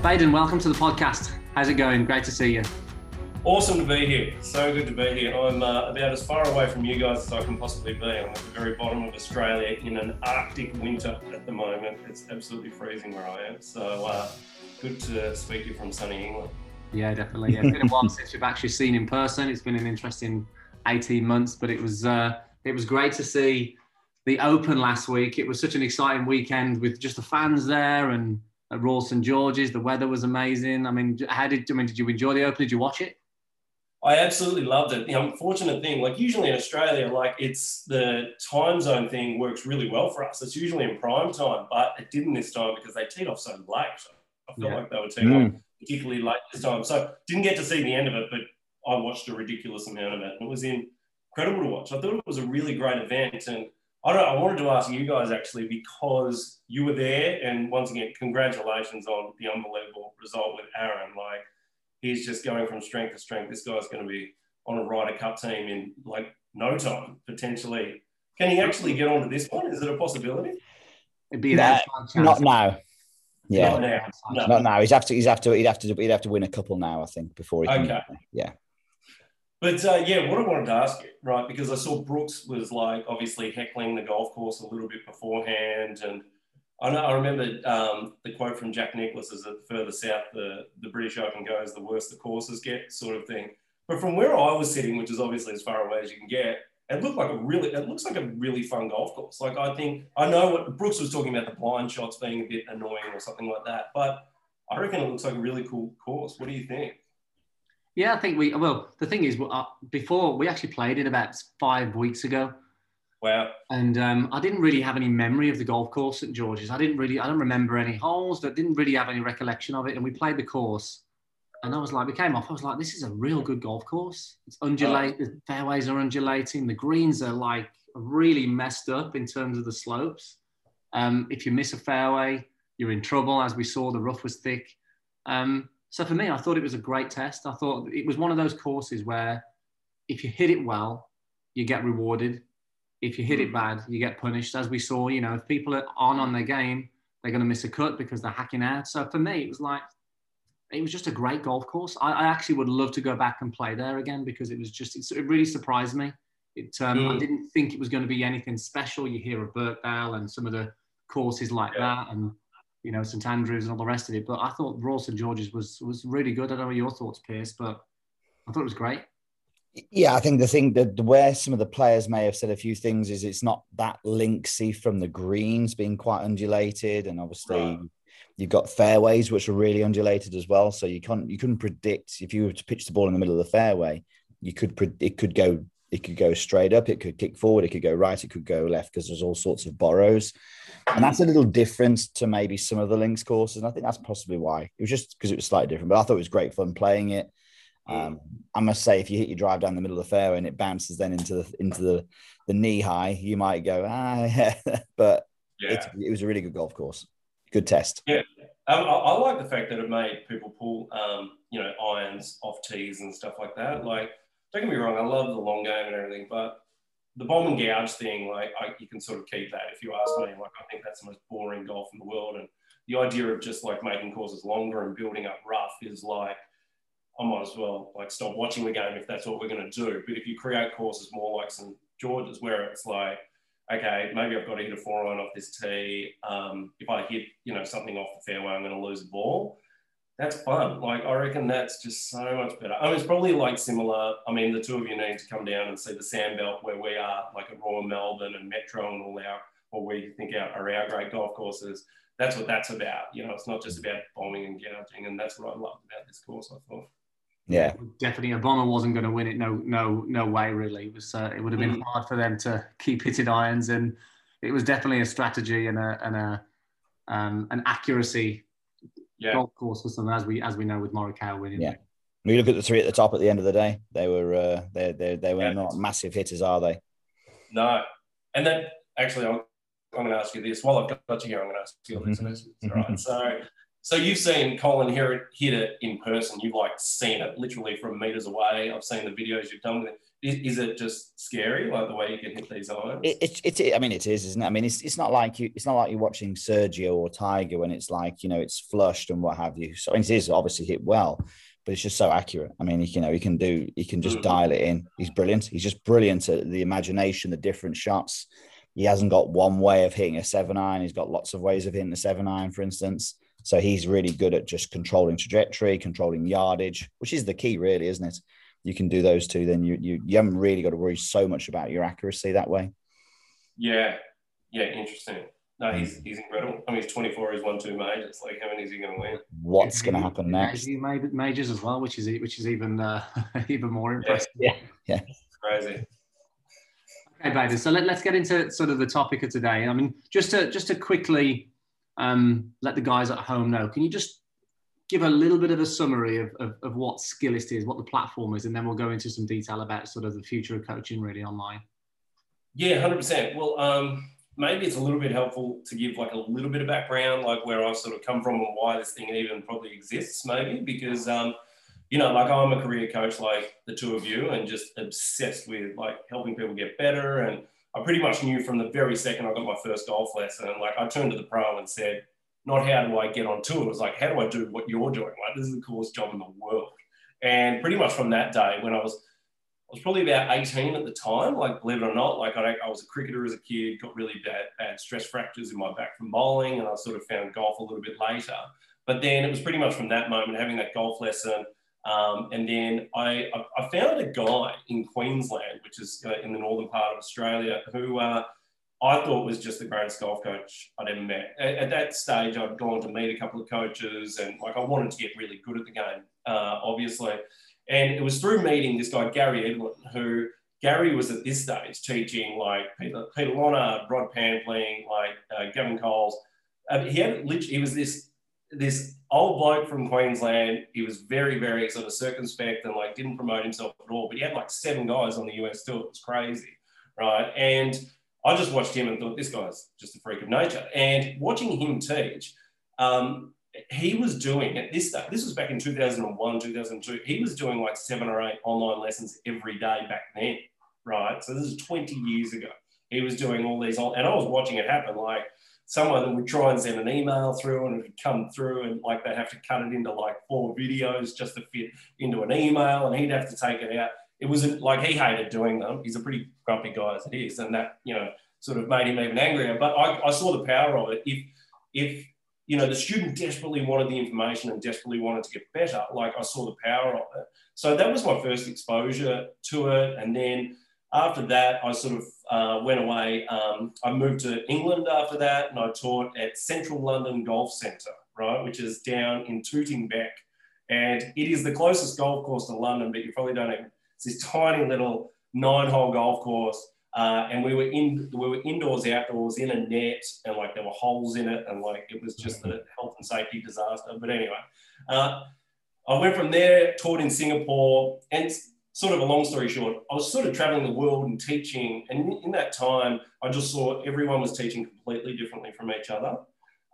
Baden, welcome to the podcast. How's it going? Great to see you. Awesome to be here. So good to be here. I'm uh, about as far away from you guys as I can possibly be. I'm at the very bottom of Australia in an Arctic winter at the moment. It's absolutely freezing where I am. So uh, good to speak to you from sunny England. Yeah, definitely. Yeah. It's been a while since we've actually seen in person. It's been an interesting 18 months, but it was uh, it was great to see the Open last week. It was such an exciting weekend with just the fans there and at Royal St George's. The weather was amazing. I mean, how did I mean? Did you enjoy the Open? Did you watch it? I absolutely loved it. The unfortunate thing, like usually in Australia, like it's the time zone thing works really well for us. It's usually in prime time, but it didn't this time because they teed off so late. I felt yeah. like they were teeing mm. off particularly late this time. So didn't get to see the end of it, but I watched a ridiculous amount of it. And it was incredible to watch. I thought it was a really great event. And I don't I wanted to ask you guys actually because you were there. And once again, congratulations on the unbelievable result with Aaron. Like he's just going from strength to strength. This guy's going to be on a Ryder Cup team in like no time, potentially. Can he actually get onto this one? Is it a possibility? It'd be nah, not now. Yeah, not now. No. Not now. He's have to. He's have to. He'd have to. He'd have to win a couple now, I think, before he. Can, okay. Yeah. But uh, yeah, what I wanted to ask you, right? Because I saw Brooks was like obviously heckling the golf course a little bit beforehand, and I know I remember um, the quote from Jack Nicklaus is that further south the, the British Open goes, the worse the courses get, sort of thing. But from where I was sitting, which is obviously as far away as you can get, it looked like a really it looks like a really fun golf course. Like I think I know what Brooks was talking about the blind shots being a bit annoying or something like that, but I reckon it looks like a really cool course. What do you think? Yeah, I think we well. The thing is, uh, before we actually played it about five weeks ago, Wow. And um, I didn't really have any memory of the golf course at George's. I didn't really, I don't remember any holes. I didn't really have any recollection of it. And we played the course, and I was like, we came off. I was like, this is a real good golf course. It's undulating. Oh. The fairways are undulating. The greens are like really messed up in terms of the slopes. Um, if you miss a fairway, you're in trouble. As we saw, the rough was thick. Um, so for me, I thought it was a great test. I thought it was one of those courses where if you hit it well, you get rewarded if you hit it bad, you get punished. As we saw, you know, if people are on on their game, they're going to miss a cut because they're hacking out. So for me, it was like, it was just a great golf course. I, I actually would love to go back and play there again because it was just, it really surprised me. It, um, mm. I didn't think it was going to be anything special. You hear of Birkdale and some of the courses like yeah. that, and you know St Andrews and all the rest of it. But I thought Royal St George's was was really good. I don't know your thoughts, Piers, but I thought it was great. Yeah, I think the thing that where some of the players may have said a few things is it's not that linksy from the greens being quite undulated, and obviously right. you've got fairways which are really undulated as well. So you can't you couldn't predict if you were to pitch the ball in the middle of the fairway, you could it could go it could go straight up, it could kick forward, it could go right, it could go left because there's all sorts of borrows, and that's a little different to maybe some of the links courses. And I think that's possibly why it was just because it was slightly different. But I thought it was great fun playing it. Um, I must say, if you hit your drive down the middle of the fairway and it bounces then into the into the, the knee high, you might go ah, yeah. but yeah. It, it, was a really good golf course, good test. Yeah, um, I, I, like the fact that it made people pull, um, you know, irons off tees and stuff like that. Like, don't get me wrong, I love the long game and everything, but the bomb and gouge thing, like, I, you can sort of keep that if you ask me. Like, I think that's the most boring golf in the world, and the idea of just like making courses longer and building up rough is like I might as well like stop watching the game if that's what we're going to do. But if you create courses more like St George's, where it's like, okay, maybe I've got to hit a four iron off this tee. Um, if I hit, you know, something off the fairway, I'm going to lose a ball. That's fun. Like I reckon that's just so much better. I mean, it's probably like similar. I mean, the two of you need to come down and see the Sandbelt where we are, like at Royal Melbourne and Metro and all our, what we think are, are our great golf courses. That's what that's about. You know, it's not just about bombing and gouging, and that's what I loved about this course. I thought. Yeah, definitely. A bomber wasn't going to win it. No, no, no way. Really, it was. Uh, it would have been mm. hard for them to keep hitting irons, and it was definitely a strategy and a and a um, an accuracy yeah. golf course for some, as we as we know with Morikawa winning. Yeah. We look at the three at the top at the end of the day. They were uh, they they they were yeah. not massive hitters, are they? No. And then actually, I'm, I'm going to ask you this. While I've got you here, I'm going to ask you mm-hmm. listeners. Mm-hmm. Right. So So you've seen Collin here hit it in person. You've like seen it literally from meters away. I've seen the videos you've done with it. Is, is it just scary, like the way you can hit these irons? It, it, it, I mean, it is, isn't it? I mean, it's, it's not like you, it's not like you're watching Sergio or Tiger when it's like you know it's flushed and what have you. So it is obviously hit well, but it's just so accurate. I mean, you know, he can do, he can just mm-hmm. dial it in. He's brilliant. He's just brilliant at the imagination, the different shots. He hasn't got one way of hitting a seven iron. He's got lots of ways of hitting a seven iron, for instance. So he's really good at just controlling trajectory, controlling yardage, which is the key, really, isn't it? you can do those two, then you you, you haven't really got to worry so much about your accuracy that way. Yeah, yeah, interesting. No, he's he's incredible. I mean, he's 24. He's won two majors. Like, how many is he going to win? What's going to happen next? Majors as well, which is which is even uh, even more impressive. Yeah, yeah, crazy. Okay, Baden. So let, let's get into sort of the topic of today. I mean, just to just to quickly um, let the guys at home know, can you just give a little bit of a summary of, of, of what Skillest is, what the platform is, and then we'll go into some detail about sort of the future of coaching really online. Yeah, 100%. Well, um, maybe it's a little bit helpful to give like a little bit of background, like where I've sort of come from and why this thing even probably exists, maybe, because, um, you know, like I'm a career coach like the two of you and just obsessed with like helping people get better. And I pretty much knew from the very second I got my first golf lesson, like I turned to the pro and said, not how do I get on tour. It was like, how do I do what you're doing? Like, this is the coolest job in the world. And pretty much from that day, when I was, I was probably about 18 at the time, like, believe it or not, like, I, I was a cricketer as a kid, got really bad, bad stress fractures in my back from bowling, and I sort of found golf a little bit later. But then it was pretty much from that moment, having that golf lesson. Um, and then I, I, found a guy in Queensland, which is uh, in the northern part of Australia, who uh, I thought was just the greatest golf coach I'd ever met. At, at, that stage, I'd gone to meet a couple of coaches and like I wanted to get really good at the game, uh, obviously. And it was through meeting this guy, Gary Edwin, who Gary was at this stage teaching like Peter, Peter Lonard, Rod Pampling, like uh, Gavin Coles. Uh, he had he was this, this old bloke from Queensland. He was very, very sort of circumspect and like didn't promote himself at all, but he had like seven guys on the US tour. It was crazy. Right. And I just watched him and thought this guy's just a freak of nature. And watching him teach, um, he was doing at this this was back in 2001, 2002. He was doing like seven or eight online lessons every day back then, right? So this is 20 years ago. He was doing all these, and I was watching it happen. Like someone would try and send an email through and it would come through and like they'd have to cut it into like four videos just to fit into an email and he'd have to take it out it wasn't like he hated doing them. He's a pretty grumpy guy as it is, and that you know sort of made him even angrier. But I, I saw the power of it. If if you know the student desperately wanted the information and desperately wanted to get better, like I saw the power of it. So that was my first exposure to it, and then after that, I sort of uh, went away. Um, I moved to England after that, and I taught at Central London Golf Centre, right, which is down in Tooting Bec, And it is the closest golf course to London, but you probably don't even it's this tiny little nine-hole golf course, uh, and we were in we were indoors, outdoors, in a net, and like there were holes in it, and like it was just a health and safety disaster. But anyway, uh, I went from there, taught in Singapore, and sort of a long story short, I was sort of traveling the world and teaching, and in that time, I just saw everyone was teaching completely differently from each other.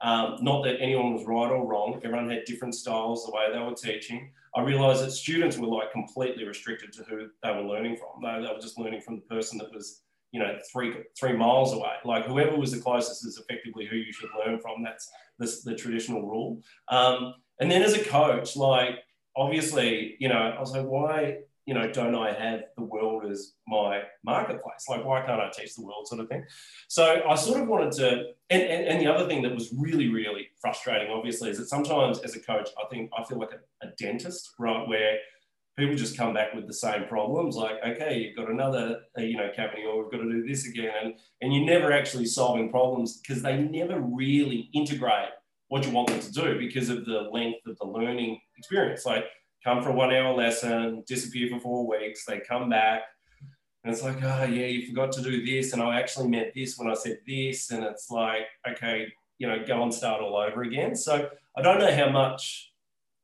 Um, not that anyone was right or wrong, everyone had different styles the way they were teaching. I realized that students were like completely restricted to who they were learning from. They, they were just learning from the person that was, you know, three three miles away. Like whoever was the closest is effectively who you should learn from. That's the, the traditional rule. Um, and then as a coach, like obviously, you know, I was like, why you know, don't I have the world as my marketplace? Like, why can't I teach the world, sort of thing? So I sort of wanted to, and, and, and the other thing that was really, really frustrating, obviously, is that sometimes as a coach, I think I feel like a, a dentist, right, where people just come back with the same problems like okay you've got another uh, you know cavity or we've got to do this again and, and you're never actually solving problems because they never really integrate what you want them to do because of the length of the learning experience like come for a one hour lesson, disappear for four weeks, they come back, and it's like, oh, yeah, you forgot to do this. And I actually meant this when I said this. And it's like, okay, you know, go and start all over again. So I don't know how much,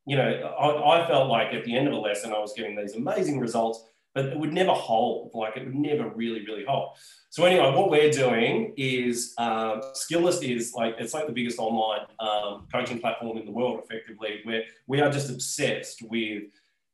you know, I, I felt like at the end of a lesson, I was getting these amazing results. But it would never hold. Like it would never really, really hold. So anyway, what we're doing is um, Skillest is like it's like the biggest online um, coaching platform in the world, effectively. Where we are just obsessed with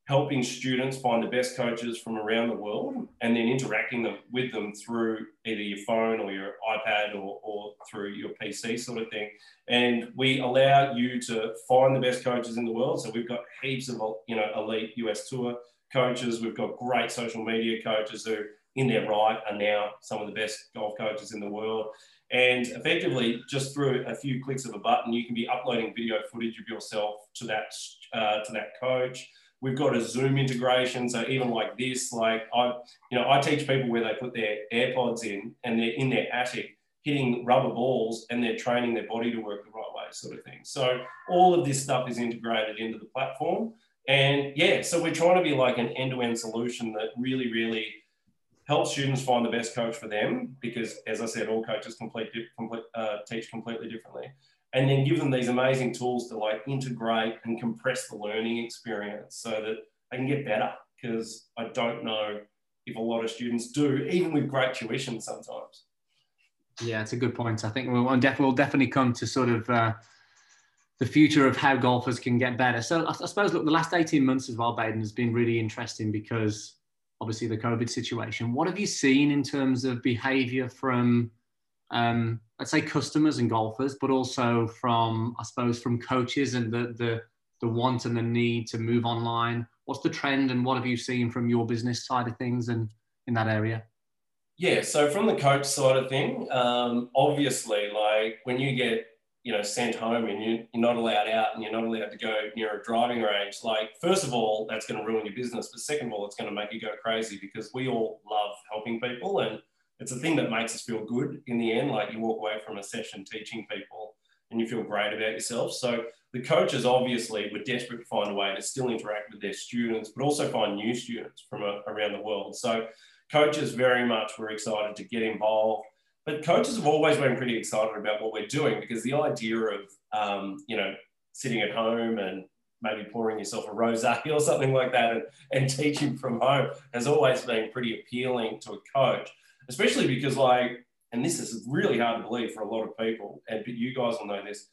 helping students find the best coaches from around the world and then interacting them, with them through either your phone or your iPad or, or through your PC sort of thing. And we allow you to find the best coaches in the world. So we've got heaps of you know elite US tour coaches. We've got great social media coaches who in their right are now some of the best golf coaches in the world. And effectively, just through a few clicks of a button, you can be uploading video footage of yourself to that uh, to that coach. We've got a Zoom integration, so even like this, like I, you know, I teach people where they put their AirPods in and they're in their attic hitting rubber balls and they're training their body to work the right way, sort of thing. So all of this stuff is integrated into the platform, and yeah, so we're trying to be like an end-to-end solution that really, really helps students find the best coach for them because, as I said, all coaches complete, complete, uh, teach completely differently. And then give them these amazing tools to like integrate and compress the learning experience so that they can get better. Because I don't know if a lot of students do, even with great tuition sometimes. Yeah, it's a good point. I think we'll, we'll definitely come to sort of uh, the future of how golfers can get better. So I, I suppose, look, the last 18 months as well, Baden, has been really interesting because obviously the COVID situation. What have you seen in terms of behavior from, um, let's say, customers and golfers, but also from, I suppose, from coaches and the, the, the want and the need to move online? What's the trend and what have you seen from your business side of things and in that area? Yeah, so from the coach side of thing, um, obviously, like when you get you know sent home and you, you're not allowed out and you're not allowed to go near a driving range like first of all that's going to ruin your business but second of all it's going to make you go crazy because we all love helping people and it's a thing that makes us feel good in the end like you walk away from a session teaching people and you feel great about yourself. So the coaches obviously were desperate to find a way to still interact with their students but also find new students from around the world. So coaches very much were excited to get involved but coaches have always been pretty excited about what we're doing because the idea of, um, you know, sitting at home and maybe pouring yourself a rosé or something like that and, and teaching from home has always been pretty appealing to a coach, especially because like, and this is really hard to believe for a lot of people, and but you guys will know this,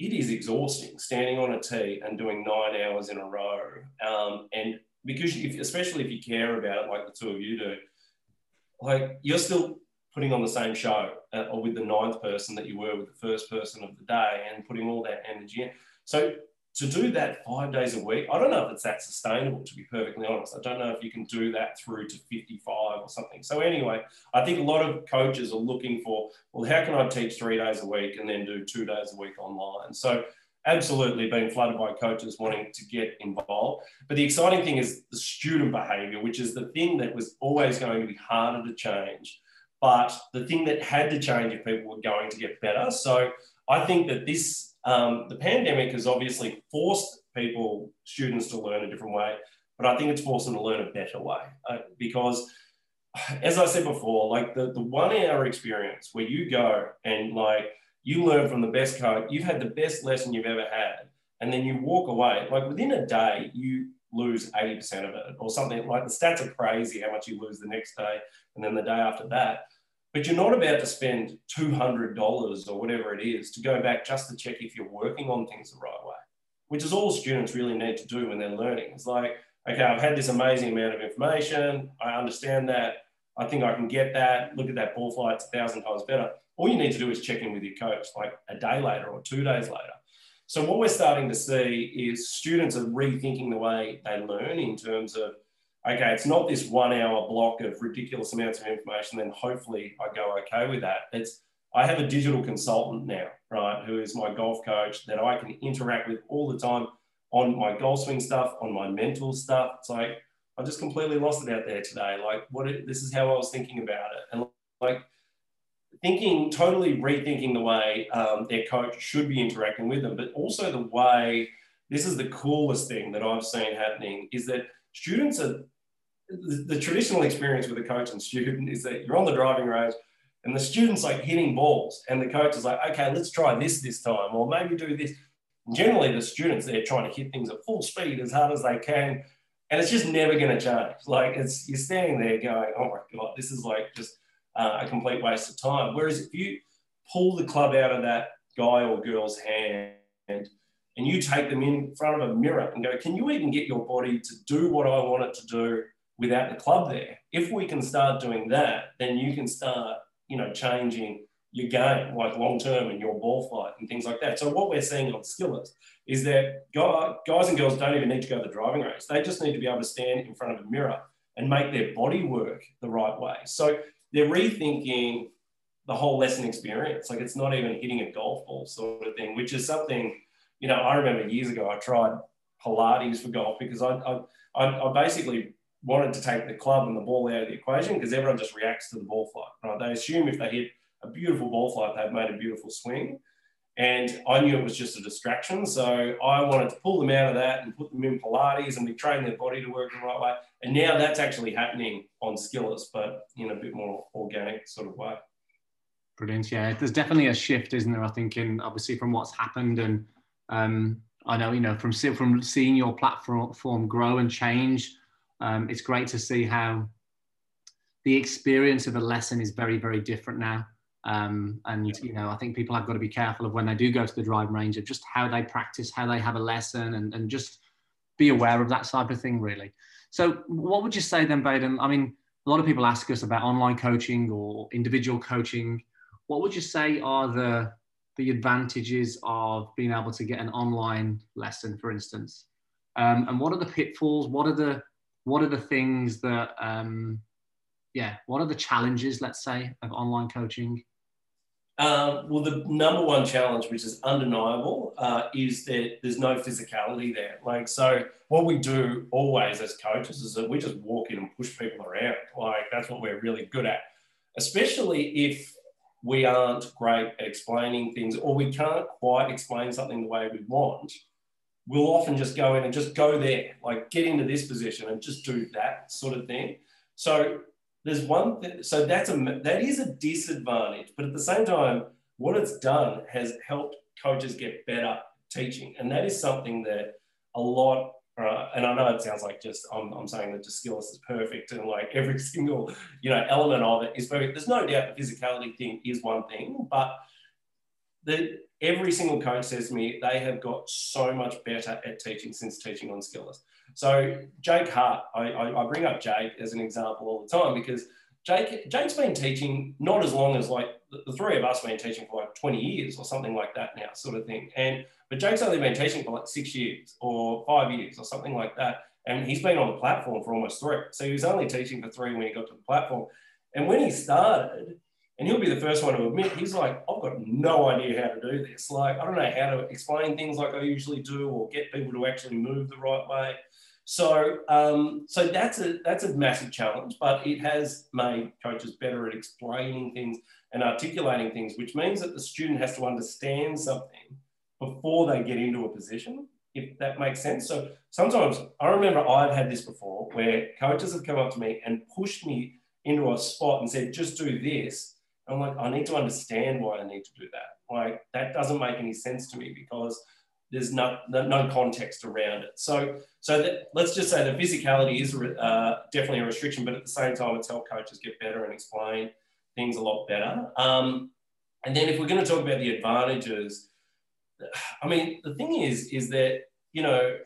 it is exhausting standing on a tee and doing nine hours in a row. Um, and because if, especially if you care about it like the two of you do, like you're still putting on the same show uh, or with the ninth person that you were with the first person of the day and putting all that energy in. So to do that five days a week, I don't know if it's that sustainable, to be perfectly honest. I don't know if you can do that through to 55 or something. So, anyway, I think a lot of coaches are looking for, well, how can I teach three days a week and then do two days a week online? So, absolutely being flooded by coaches wanting to get involved. But the exciting thing is the student behavior, which is the thing that was always going to be harder to change but the thing that had to change if people were going to get better. So I think that this, um, the pandemic has obviously forced people, students to learn a different way, but I think it's forced them to learn a better way. Uh, because as I said before, like the, the one hour experience where you go and like you learn from the best coach, you've had the best lesson you've ever had, and then you walk away, like within a day, you lose 80% of it or something. Like the stats are crazy how much you lose the next day and then the day after that. But you're not about to spend $200 or whatever it is to go back just to check if you're working on things the right way, which is all students really need to do when they're learning. It's like, okay, I've had this amazing amount of information. I understand that. I think I can get that. Look at that ball flight, it's a thousand times better. All you need to do is check in with your coach like a day later or two days later so what we're starting to see is students are rethinking the way they learn in terms of, okay, it's not this one hour block of ridiculous amounts of information, then hopefully I go okay with that. It's, I have a digital consultant now, right, who is my golf coach that I can interact with all the time on my golf swing stuff, on my mental stuff. It's like, I just completely lost it out there today. Like, what, it, this is how I was thinking about it. And like, thinking, totally rethinking the way um, their coach should be interacting with them, but also the way this is the coolest thing that I've seen happening is that students are the, the traditional experience with a coach and student is that you're on the driving range and the student's like hitting balls and the coach is like, okay, let's try this this time, or maybe do this. generally, the students they're trying to hit things at full speed as hard as they can. and it's just never going to change. Like it's you're standing there going, oh my god, this is like just uh, a complete waste of time. Whereas if you pull the club out of that guy or girl's hand and you take them in front of a mirror and go, can you even get your body to do what I want it to do without the club there? If we can start doing that, then you can start, you know, changing your game, like long term and your ball flight and things like that. So what we're seeing on Skillest is that guys and girls don't even need to go to the driving range. They just need to be able to stand in front of a mirror and make their body work the right way. So they're rethinking the whole lesson experience. Like it's not even hitting a golf ball sort of thing, which is something, you know, I remember years ago I tried Pilates for golf because I, I, I basically wanted to take the club and the ball out of the equation because everyone just reacts to the ball flight. Right? They assume if they hit a beautiful ball flight, they've made a beautiful swing. And I knew it was just a distraction. So I wanted to pull them out of that and put them in Pilates and we train their body to work the right way. And now that's actually happening on Skillest, but in a bit more organic sort of way. Brilliant. Yeah, there's definitely a shift, isn't there? I think, in obviously from what's happened, and um, I know you know from from seeing your platform grow and change, um, it's great to see how the experience of a lesson is very very different now. Um, and you know, I think people have got to be careful of when they do go to the driving range of just how they practice, how they have a lesson, and, and just be aware of that type of thing, really. So, what would you say then, Baden? I mean, a lot of people ask us about online coaching or individual coaching. What would you say are the the advantages of being able to get an online lesson, for instance? Um, and what are the pitfalls? What are the what are the things that um, yeah? What are the challenges, let's say, of online coaching? Um, well, the number one challenge, which is undeniable, uh, is that there's no physicality there. Like, so what we do always as coaches is that we just walk in and push people around. Like, that's what we're really good at, especially if we aren't great at explaining things or we can't quite explain something the way we want. We'll often just go in and just go there, like get into this position and just do that sort of thing. So there's one thing, so that's a that is a disadvantage, but at the same time, what it's done has helped coaches get better teaching, and that is something that a lot. Uh, and I know it sounds like just I'm, I'm saying that just Skillest is perfect and like every single you know element of it is very. There's no doubt the physicality thing is one thing, but the every single coach says to me they have got so much better at teaching since teaching on Skillest. So Jake Hart, I, I, bring up Jake as an example all the time because Jake Jake's been teaching not as long as like the, three of us have been teaching for like 20 years or something like that now, sort of thing. And but Jake's only been teaching for like six years or five years or something like that. And he's been on the platform for almost three. So he was only teaching for three when he got to the platform. And when he started, and he'll be the first one to admit, he's like, I've got no idea how to do this. Like, I don't know how to explain things like I usually do or get people to actually move the right way. So, um, so that's a that's a massive challenge, but it has made coaches better at explaining things and articulating things, which means that the student has to understand something before they get into a position, if that makes sense. So sometimes I remember I've had this before where coaches have come up to me and pushed me into a spot and said, just do this. I'm like, I need to understand why I need to do that. Like that doesn't make any sense to me because there's no, no context around it. So, so that, let's just say the physicality is uh, definitely a restriction, but at the same time, it's helped coaches get better and explain things a lot better. Um, and then if we're going to talk about the advantages, I mean, the thing is, is that, you know,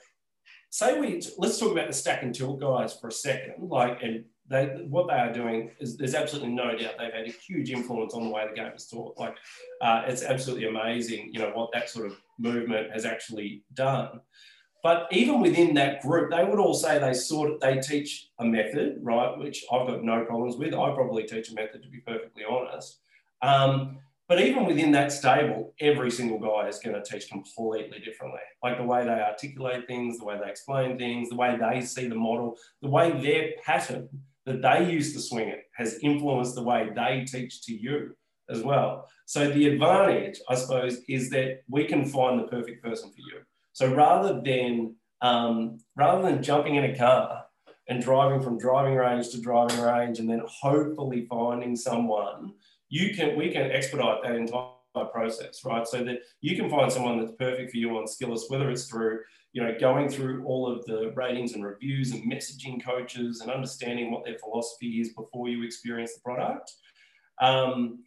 say we, let's talk about the stack and tilt guys for a second, like, and they, what they are doing is there's absolutely no doubt they've had a huge influence on the way the game is taught. Like, uh, it's absolutely amazing, you know, what that sort of movement has actually done. But even within that group, they would all say they sort of, they teach a method, right? Which I've got no problems with. I probably teach a method to be perfectly honest. Um, but even within that stable, every single guy is going to teach completely differently. Like the way they articulate things, the way they explain things, the way they see the model, the way their pattern that they use to swing it has influenced the way they teach to you as well. So the advantage, I suppose, is that we can find the perfect person for you. So rather than um, rather than jumping in a car and driving from driving range to driving range and then hopefully finding someone, you can we can expedite that entire process, right? So that you can find someone that's perfect for you on Skillest, whether it's through you know, going through all of the ratings and reviews and messaging coaches and understanding what their philosophy is before you experience the product. Um,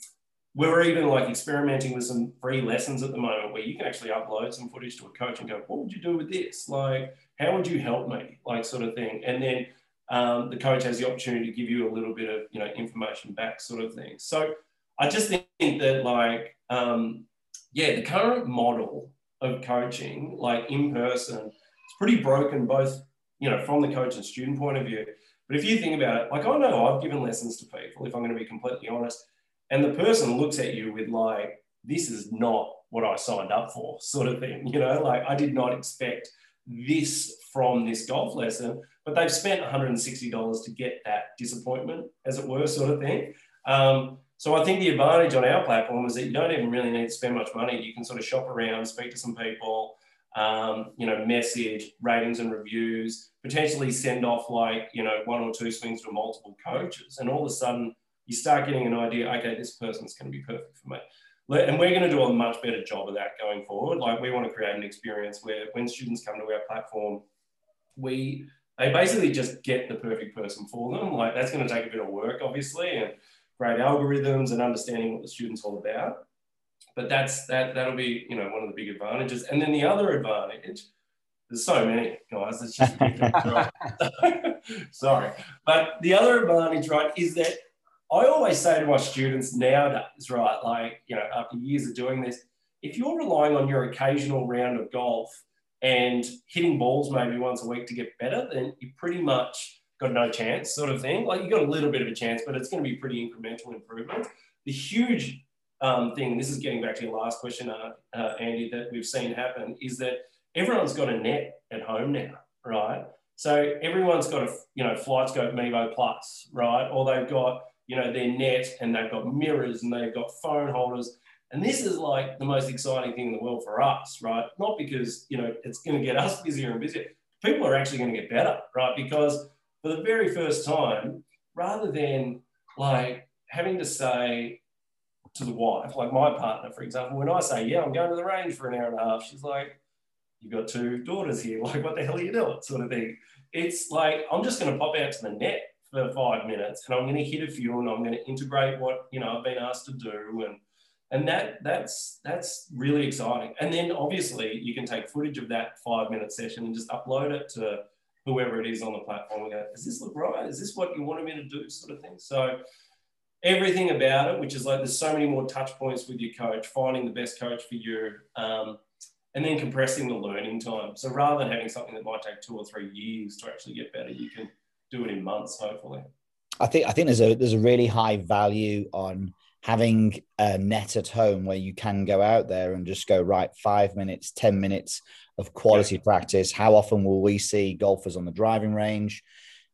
we're even like experimenting with some free lessons at the moment where you can actually upload some footage to a coach and go, what would you do with this? Like, how would you help me? Like, sort of thing. And then um, the coach has the opportunity to give you a little bit of, you know, information back, sort of thing. So I just think that, like, um, yeah, the current model of coaching, like in person, it's pretty broken, both, you know, from the coach and student point of view. But if you think about it, like, I know I've given lessons to people, if I'm going to be completely honest and the person looks at you with like this is not what i signed up for sort of thing you know like i did not expect this from this golf lesson but they've spent $160 to get that disappointment as it were sort of thing um, so i think the advantage on our platform is that you don't even really need to spend much money you can sort of shop around speak to some people um, you know message ratings and reviews potentially send off like you know one or two swings to multiple coaches and all of a sudden you start getting an idea, okay, this person's going to be perfect for me. And we're going to do a much better job of that going forward. Like we want to create an experience where when students come to our platform, we they basically just get the perfect person for them. Like that's going to take a bit of work, obviously, and great algorithms and understanding what the student's all about. But that's that that'll be you know one of the big advantages. And then the other advantage, there's so many guys. It's just sorry, but the other advantage, right, is that I always say to my students nowadays, right, like, you know, after years of doing this, if you're relying on your occasional round of golf and hitting balls maybe once a week to get better, then you pretty much got no chance, sort of thing. Like you got a little bit of a chance, but it's going to be pretty incremental improvement. The huge um, thing, this is getting back to your last question, uh, uh, Andy, that we've seen happen is that everyone's got a net at home now, right? So everyone's got a, you know, FlightScope Mevo Plus, right? Or they've got you know, their net and they've got mirrors and they've got phone holders. And this is like the most exciting thing in the world for us, right? Not because, you know, it's going to get us busier and busier. People are actually going to get better, right? Because for the very first time, rather than like having to say to the wife, like my partner, for example, when I say, yeah, I'm going to the range for an hour and a half, she's like, you've got two daughters here. Like, what the hell are you doing? Sort of thing. It's like, I'm just going to pop out to the net for five minutes and I'm going to hit a few and I'm going to integrate what you know I've been asked to do and and that that's that's really exciting. And then obviously you can take footage of that five minute session and just upload it to whoever it is on the platform and go, does this look right? Is this what you wanted me to do? Sort of thing. So everything about it, which is like there's so many more touch points with your coach, finding the best coach for you, um, and then compressing the learning time. So rather than having something that might take two or three years to actually get better, you can do it in months, hopefully. I think I think there's a there's a really high value on having a net at home where you can go out there and just go right five minutes, ten minutes of quality practice. How often will we see golfers on the driving range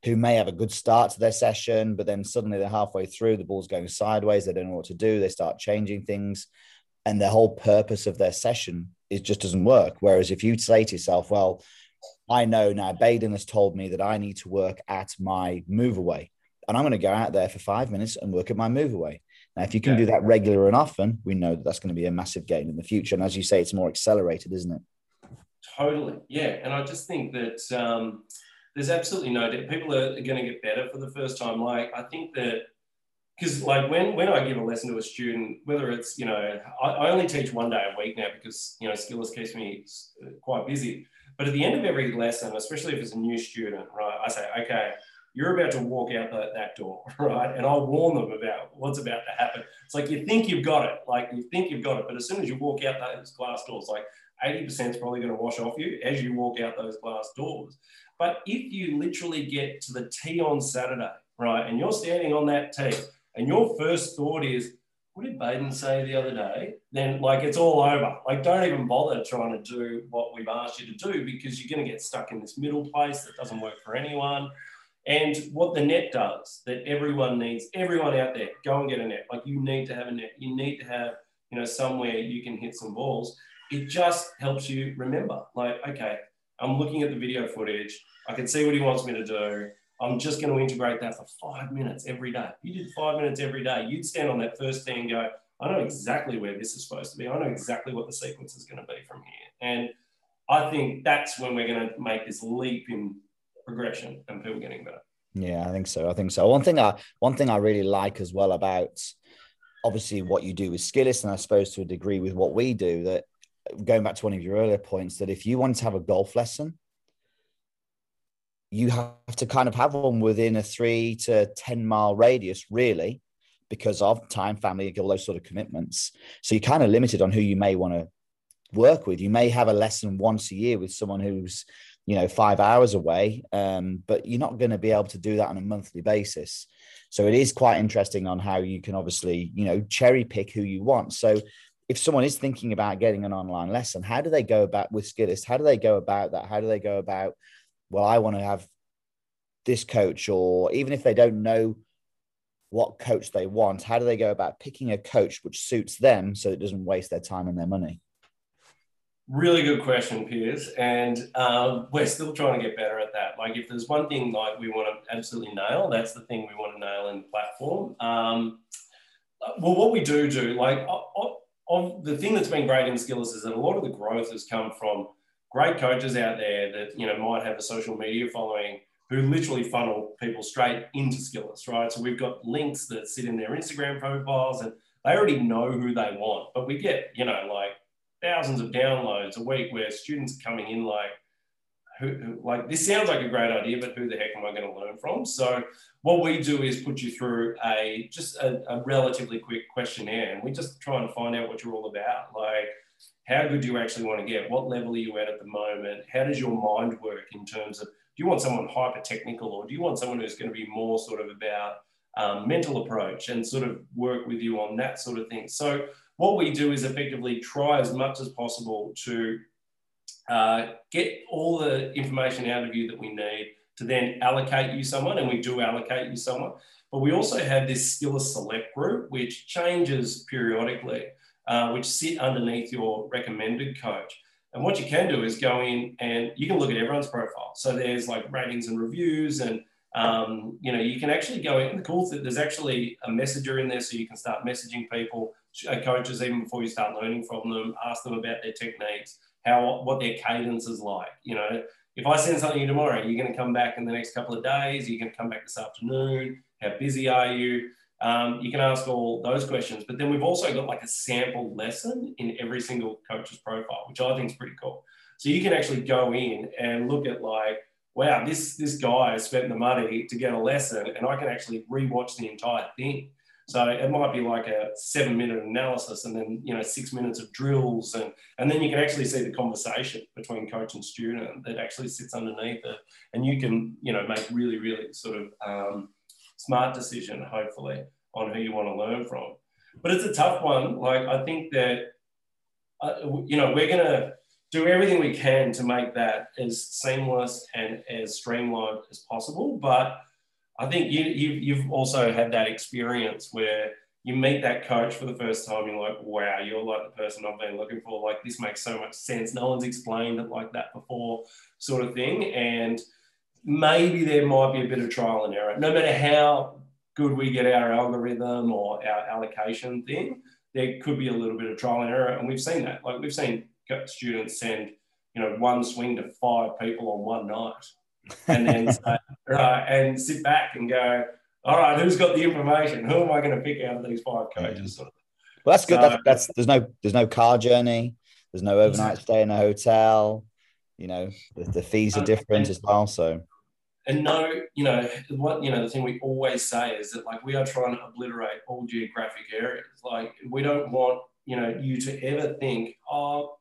who may have a good start to their session, but then suddenly they're halfway through, the ball's going sideways, they don't know what to do, they start changing things, and the whole purpose of their session it just doesn't work. Whereas if you say to yourself, well, I know now Baden has told me that I need to work at my move away. And I'm going to go out there for five minutes and work at my move away. Now, if you can yeah. do that regular and often, we know that that's going to be a massive gain in the future. And as you say, it's more accelerated, isn't it? Totally. Yeah. And I just think that um, there's absolutely no doubt people are going to get better for the first time. Like, I think that because like when when I give a lesson to a student, whether it's you know I, I, only teach one day a week now because you know Skillest keeps me quite busy. But at the end of every lesson, especially if it's a new student, right, I say, okay, you're about to walk out the, that door, right? And I'll warn them about what's about to happen. It's like you think you've got it, like you think you've got it, but as soon as you walk out those glass doors, like 80% is probably going to wash off you as you walk out those glass doors. But if you literally get to the tee on Saturday, right, and you're standing on that tee, and your first thought is, what did Baden say the other day? Then like it's all over. Like don't even bother trying to do what we've asked you to do because you're going to get stuck in this middle place that doesn't work for anyone. And what the net does that everyone needs, everyone out there, go and get a net. Like you need to have a net. You need to have, you know, somewhere you can hit some balls. It just helps you remember, like, okay, I'm looking at the video footage. I can see what he wants me to do. I'm just going to integrate that for five minutes every day. You did five minutes every day. You'd stand on that first tee and go, I know exactly where this is supposed to be. I know exactly what the sequence is going to be from here. And I think that's when we're going to make this leap in progression and people getting better. Yeah, I think so. I think so. One thing I one thing I really like as well about obviously what you do with Skillest, and I suppose to a degree with what we do, that going back to one of your earlier points, that if you want to have a golf lesson, you have to kind of have one within a three to 10 mile radius, really, because of time, family, all those sort of commitments. So you're kind of limited on who you may want to work with. You may have a lesson once a year with someone who's, you know, five hours away, um, but you're not going to be able to do that on a monthly basis. So it is quite interesting on how you can obviously, you know, cherry pick who you want. So if someone is thinking about getting an online lesson, how do they go about with Skillest? How do they go about that? How do they go about, well, I want to have this coach, or even if they don't know what coach they want, how do they go about picking a coach which suits them so it doesn't waste their time and their money? Really good question, Piers. And um, we're still trying to get better at that. Like, if there's one thing like we want to absolutely nail, that's the thing we want to nail in the platform. Um, well, what we do do, like, of, of the thing that's been great in Skillest is that a lot of the growth has come from great coaches out there that you know might have a social media following who literally funnel people straight into Skillest, right? So we've got links that sit in their Instagram profiles and they already know who they want, but we get you know like thousands of downloads a week where students are coming in like, who, who, like this sounds like a great idea, but who the heck am I going to learn from? So what we do is put you through a just a, a relatively quick questionnaire, and we just try and find out what you're all about. Like, how good do you actually want to get? What level are you at at the moment? How does your mind work in terms of do you want someone hyper technical, or do you want someone who's going to be more sort of about um, mental approach and sort of work with you on that sort of thing? So what we do is effectively try as much as possible to uh, get all the information out of you that we need to then allocate you someone, and we do allocate you someone. But we also have this Skillest Select group, which changes periodically, uh, which sit underneath your recommended coach. And what you can do is go in and you can look at everyone's profile. So there's like ratings and reviews, and um, you know you can actually go in. The cool thing, there's actually a messenger in there, so you can start messaging people uh, coaches even before you start learning from them. Ask them about their techniques, how what their cadence is like. You know, if I send something to you tomorrow, you're going to come back in the next couple of days. You're going to come back this afternoon. How busy are you? Um, you can ask all those questions. But then we've also got like a sample lesson in every single coach's profile, which I think is pretty cool. So you can actually go in and look at like, wow, this this guy spent the money to get a lesson, and I can actually rewatch the entire thing. So it might be like a seven minute analysis and then, you know, six minutes of drills. And, and then you can actually see the conversation between coach and student that actually sits underneath it. And you can, you know, make really, really sort of um, smart decision, hopefully, on who you want to learn from. But it's a tough one. Like, I think that, uh, you know, we're going to do everything we can to make that as seamless and as streamlined as possible. But I think you, you you've also had that experience where you meet that coach for the first time, you're like, wow, you're like the person I've been looking for. Like, this makes so much sense. No one's explained it like that before, sort of thing. And maybe there might be a bit of trial and error. No matter how good we get our algorithm or our allocation thing, there could be a little bit of trial and error. And we've seen that. Like, we've seen students send, you know, one swing to five people on one night and then say, right, and sit back and go, all right, who's got the information? Who am I going to pick out of these five coaches? Well, that's good. So, that's, that's, there's no there's no car journey. There's no overnight stay in a hotel. You know, the, the fees are uh, different and, as well. So, and no, you know what you know. The thing we always say is that like we are trying to obliterate all geographic areas. Like we don't want you know you to ever think, oh,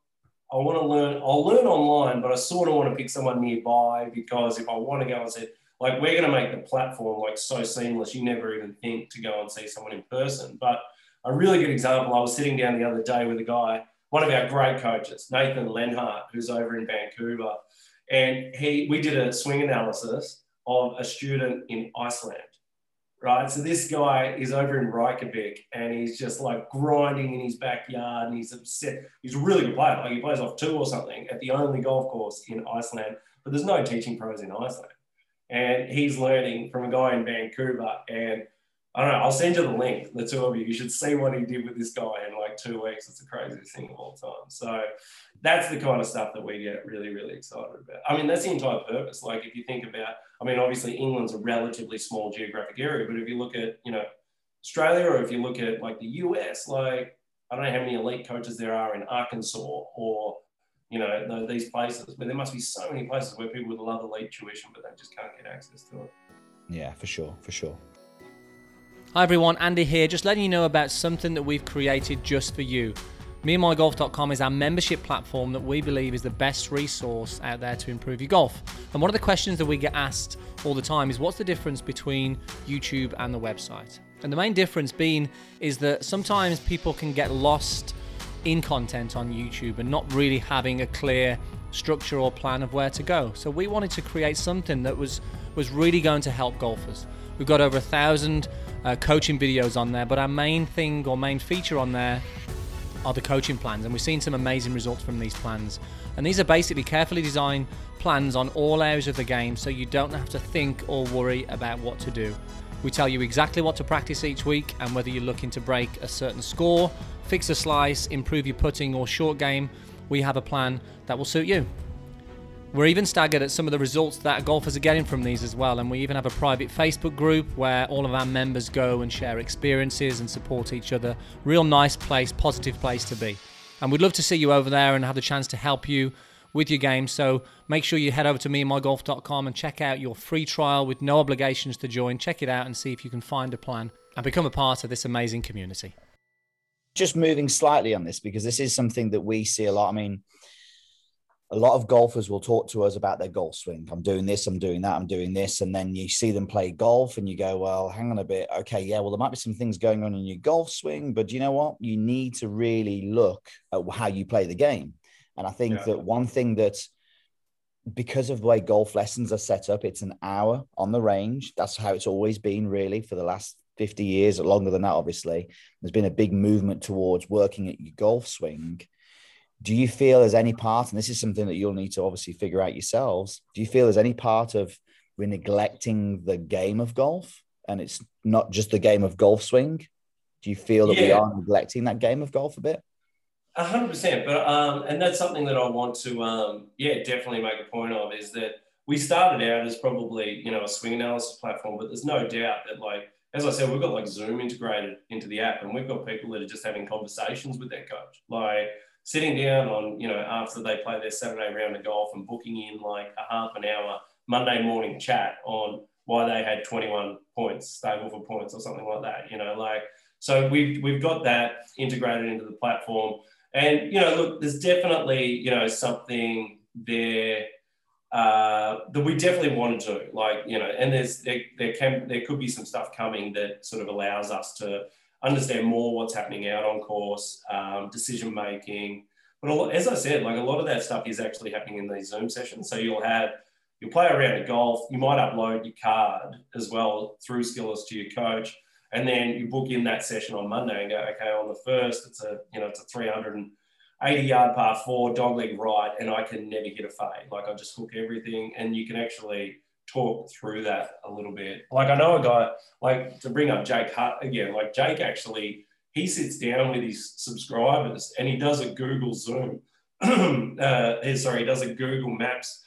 I want to learn, I'll learn online, but I sort of want to pick someone nearby because if I want to go and see, like we're going to make the platform like so seamless, you never even think to go and see someone in person. But a really good example, I was sitting down the other day with a guy, one of our great coaches, Nathan Lenhart, who's over in Vancouver. And he, we did a swing analysis of a student in Iceland right? So this guy is over in Reykjavik and he's just like grinding in his backyard and he's upset. He's a really good player. Like he plays off two or something at the only golf course in Iceland, but there's no teaching pros in Iceland. And he's learning from a guy in Vancouver. And I don't know. I'll send you the link. The two of you. You should see what he did with this guy in like two weeks. It's the craziest thing of all time. So that's the kind of stuff that we get really, really excited about. I mean, that's the entire purpose. Like if you think about, I mean, obviously England's a relatively small geographic area, but if you look at, you know, Australia or if you look at like the US, like I don't know how many elite coaches there are in Arkansas or you know these places, but there must be so many places where people would love elite tuition, but they just can't get access to it. Yeah, for sure, for sure. Hi everyone, Andy here, just letting you know about something that we've created just for you. MeandMyGolf.com is our membership platform that we believe is the best resource out there to improve your golf. And one of the questions that we get asked all the time is what's the difference between YouTube and the website? And the main difference being is that sometimes people can get lost in content on YouTube and not really having a clear structure or plan of where to go. So we wanted to create something that was was really going to help golfers. We've got over a thousand uh, coaching videos on there, but our main thing or main feature on there are the coaching plans, and we've seen some amazing results from these plans. And these are basically carefully designed plans on all areas of the game so you don't have to think or worry about what to do. We tell you exactly what to practice each week and whether you're looking to break a certain score, fix a slice, improve your putting or short game, we have a plan that will suit you. We're even staggered at some of the results that golfers are getting from these as well, and we even have a private Facebook group where all of our members go and share experiences and support each other. Real nice place, positive place to be. And we'd love to see you over there and have the chance to help you with your game. So make sure you head over to meandmygolf.com and check out your free trial with no obligations to join. Check it out and see if you can find a plan and become a part of this amazing community. Just moving slightly on this because this is something that we see a lot. I mean, a lot of golfers will talk to us about their golf swing. I'm doing this, I'm doing that, I'm doing this. And then you see them play golf and you go, well, hang on a bit. Okay, yeah, well, there might be some things going on in your golf swing, but you know what? You need to really look at how you play the game. And I think yeah. that one thing that, because of the way golf lessons are set up, it's an hour on the range. That's how it's always been, really, for the last 50 years, or longer than that, obviously. There's been a big movement towards working at your golf swing do you feel there's any part, and this is something that you'll need to obviously figure out yourselves, do you feel there's any part of we're neglecting the game of golf and it's not just the game of golf swing? Do you feel that yeah. we are neglecting that game of golf a bit? A hundred percent, but um, and that's something that I want to, um, yeah, definitely make a point of is that we started out as probably you know a swing analysis platform, but there's no doubt that like as I said, we've got like Zoom integrated into the app, and we've got people that are just having conversations with their coach, like sitting down on, you know, after they play their Saturday round of golf and booking in like a half an hour Monday morning chat on why they had 21 points, Stableford points or something like that, you know, like, so we've, we've got that integrated into the platform. And, you know, look, there's definitely, you know, something there uh, that we definitely want to do. Like, you know, and there's, there, there can, there could be some stuff coming that sort of allows us to, understand more what's happening out on course, um, decision making. But lot, as I said, like a lot of that stuff is actually happening in these Zoom sessions. So you'll have you'll play around a golf. You might upload your card as well through Skillest to your coach, and then you book in that session on Monday and go, okay, on the first, it's a you know it's a 380 yard par four, dogleg right, and I can never hit a fade. Like I just hook everything, and you can actually talk through that a little bit. Like I know a guy, like to bring up Jake Hutt again, like Jake actually, he sits down with his subscribers and he does a Google Zoom. uh, sorry, he does a Google Maps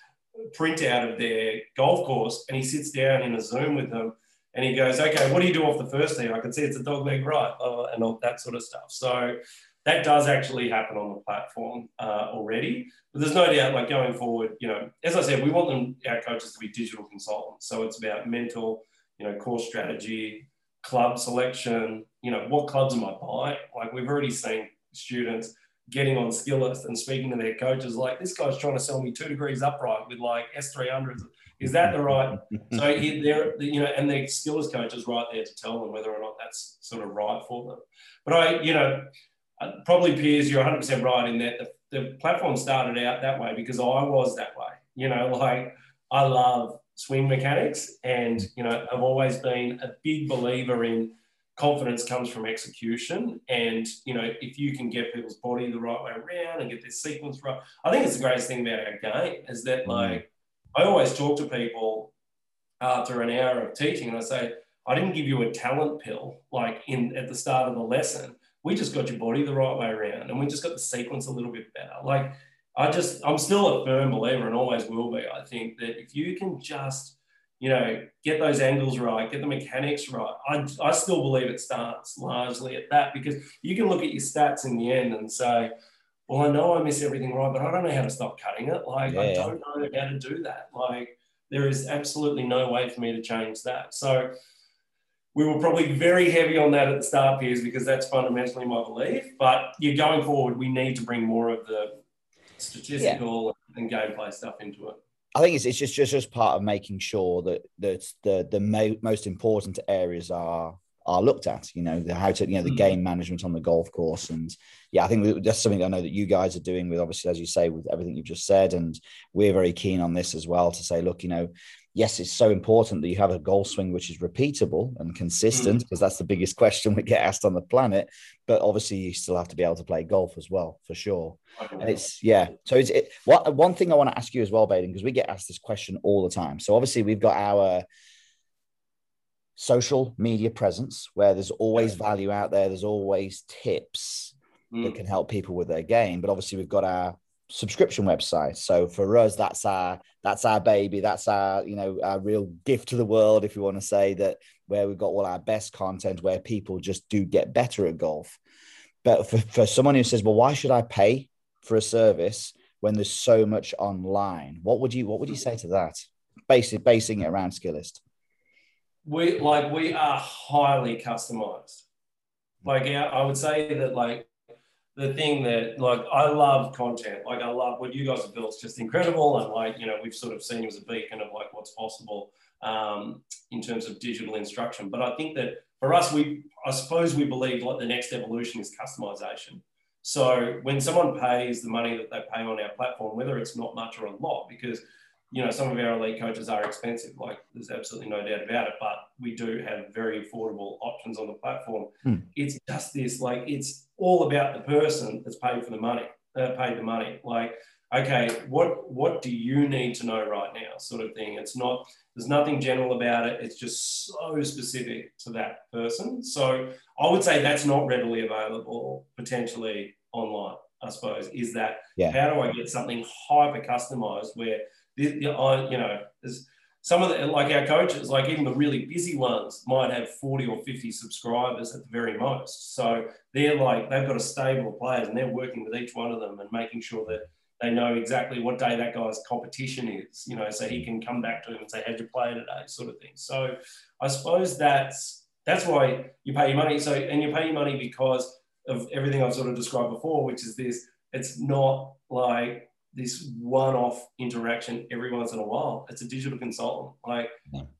printout of their golf course and he sits down in a Zoom with them and he goes, okay, what do you do off the first tee? I can see it's a dog leg right uh, and all that sort of stuff. So that does actually happen on the platform uh, already. But there's no doubt, like going forward, you know, as I said, we want them, our coaches to be digital consultants. So it's about mental, you know, course strategy, club selection, you know, what clubs am I buying? Like we've already seen students getting on Skillest and speaking to their coaches, like this guy's trying to sell me two degrees upright with like S300s. Is that the right? so they're, you know, and their Skillest coach is right there to tell them whether or not that's sort of right for them. But I, you know, probably Piers, you're 100% right in that the, the platform started out that way because I was that way. You know, like I love swing mechanics and, you know, I've always been a big believer in confidence comes from execution. And, you know, if you can get people's body the right way around and get their sequence right, I think it's the greatest thing about our game is that, mm. like, I always talk to people after an hour of teaching and I say, I didn't give you a talent pill like in at the start of the lesson. We just got your body the right way around, and we just got the sequence a little bit better. Like I just, I'm still a firm believer, and always will be. I think that if you can just you know, get those angles right, get the mechanics right. I, I still believe it starts largely at that because you can look at your stats in the end and say, well, I know I miss everything right, but I don't know how to stop cutting it. Like, yeah. I don't know how to do that. Like, there is absolutely no way for me to change that. So, we were probably very heavy on that at the start, Piers, because that's fundamentally my belief. But you're going forward, we need to bring more of the statistical yeah. and gameplay stuff into it. I think it's, it's just, just just part of making sure that that the the mo- most important areas are are looked at. You know, the how to you know the mm. game management on the golf course, and yeah, I think that's something I know that you guys are doing with obviously as you say with everything you've just said, and we're very keen on this as well to say, look, you know, yes, it's so important that you have a golf swing which is repeatable and consistent because mm. that's the biggest question we get asked on the planet. But obviously, you still have to be able to play golf as well, for sure. And it's yeah. So it's it, what one thing I want to ask you as well, Baden, because we get asked this question all the time. So obviously, we've got our social media presence where there's always value out there. There's always tips mm. that can help people with their game. But obviously, we've got our subscription website. So for us, that's our that's our baby. That's our you know our real gift to the world, if you want to say that, where we've got all our best content, where people just do get better at golf. But for, for someone who says, well, why should I pay for a service when there's so much online? What would you what would you say to that? Basic basing it around Skillest. We like we are highly customized. Like yeah, I would say that like the thing that like I love content. Like I love what you guys have built. It's just incredible. And like, you know, we've sort of seen you as a beacon of like what's possible um, in terms of digital instruction. But I think that for us, we I suppose we believe like the next evolution is customization. So when someone pays the money that they pay on our platform, whether it's not much or a lot, because you know, some of our elite coaches are expensive, like there's absolutely no doubt about it, but we do have very affordable options on the platform. Mm. It's just this, like, it's all about the person that's paid for the money, uh, paid the money. Like, okay, what what do you need to know right now, sort of thing. It's not, there's nothing general about it. It's just so specific to that person. So I would say that's not readily available potentially online. I suppose is that yeah. how do I get something hyper customized where you know, there's some of the, like our coaches, like even the really busy ones might have 40 or 50 subscribers at the very most. So they're like, they've got a stable of players and they're working with each one of them and making sure that they know exactly what day that guy's competition is, you know, so he can come back to him and say, how'd you play today, sort of thing. So I suppose that's, that's why you pay your money. So, and you pay your money because of everything I've sort of described before, which is this, it's not like this one-off interaction every once in a while. It's a digital consultant. Like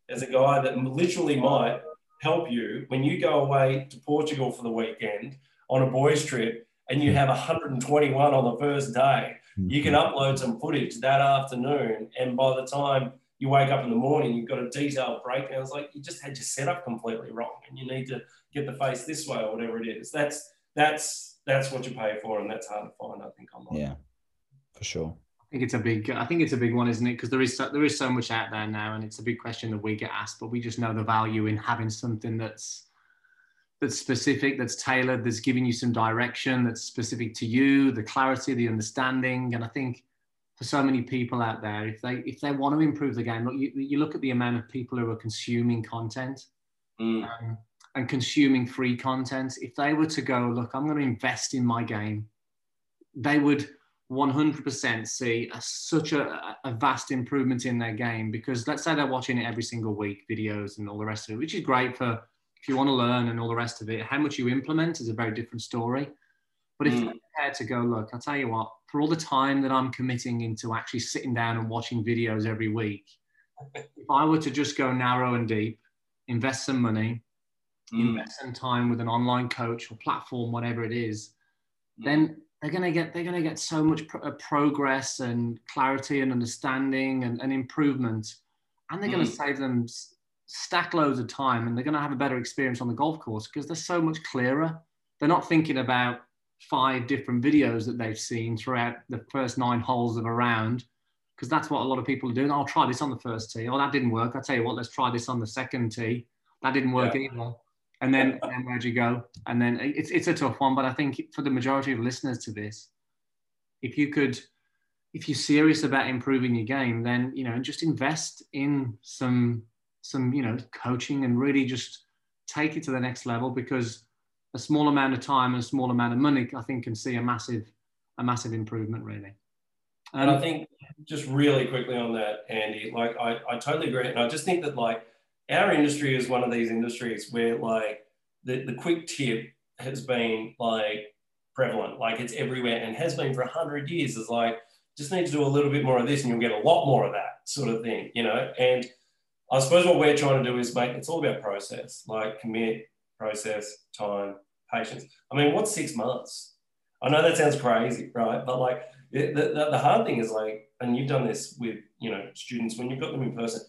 as a guy that literally might help you when you go away to Portugal for the weekend on a boys trip and you have 121 on the first day, mm-hmm. you can upload some footage that afternoon. And by the time you wake up in the morning, you've got a detailed breakdown. It's like you just had your setup completely wrong and you need to get the face this way or whatever it is. That's that's that's what you pay for and that's hard to find, I think, online. Yeah for sure. I think it's a big. I think it's a big one, isn't it? Because there is so, there is so much out there now, and it's a big question that we get asked. But we just know the value in having something that's that's specific, that's tailored, that's giving you some direction, that's specific to you, the clarity, the understanding. And I think for so many people out there, if they if they want to improve the game, look, you, you look at the amount of people who are consuming content. Mm. Um, and consuming free content, if they were to go, look, I'm going to invest in my game, they would 100% see a, such a, a, vast improvement in their game because let's say they're watching it every single week, videos and all the rest of it, which is great for if you want to learn and all the rest of it. How much you implement is a very different story. But if mm. you're prepared to go, look, I'll tell you what, for all the time that I'm committing into actually sitting down and watching videos every week, if I were to just go narrow and deep, invest some money, mm. invest some time with an online coach or platform, whatever it is, mm. then they're going to get they're going to get so much uh, progress and clarity and understanding and, and improvement and they're mm. going to save them stack loads of time and they're going to have a better experience on the golf course because they're so much clearer they're not thinking about five different videos that they've seen throughout the first nine holes of a round because that's what a lot of people are doing i'll try this on the first tee oh that didn't work i'll tell you what let's try this on the second tee That didn't work yeah. either. And then, and where'd you go? And then it's it's a tough one, but I think for the majority of listeners to this, if you could, if you're serious about improving your game, then you know, just invest in some some you know coaching and really just take it to the next level because a small amount of time and a small amount of money, I think, can see a massive a massive improvement really. Um, and I think just really quickly on that, Andy, like I, I totally agree. And I just think that like our industry is one of these industries where like the, the quick tip has been like prevalent, like it's everywhere and has been for a hundred years. It's like, just need to do a little bit more of this and you'll get a lot more of that sort of thing, you know? And I suppose what we're trying to do is make, it's all about process, like commit, process, time, patience. I mean, what's six months? I know that sounds crazy, right? But like the, the, the hard thing is like, and you've done this with, you know, students when you've got them in person,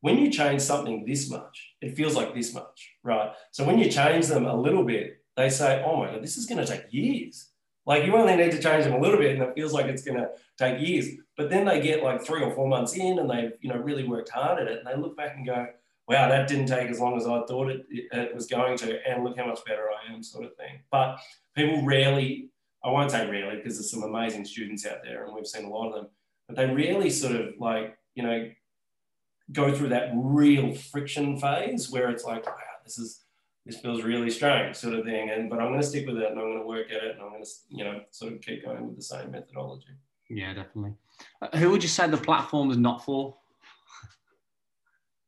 when you change something this much, it feels like this much, right? So when you change them a little bit, they say, oh my God, this is going to take years. Like you only need to change them a little bit and it feels like it's going to take years. But then they get like three or four months in and they've, you know, really worked hard at it. And they look back and go, wow, that didn't take as long as I thought it, it was going to. And look how much better I am sort of thing. But people rarely, I won't say rarely because there's some amazing students out there and we've seen a lot of them, but they really sort of like, you know, go through that real friction phase where it's like, wow, this is this feels really strange, sort of thing. And but I'm going to stick with it, and I'm going to work at it, and I'm going to you know sort of keep going with the same methodology. Yeah, definitely. Uh, who would you say the platform is not for?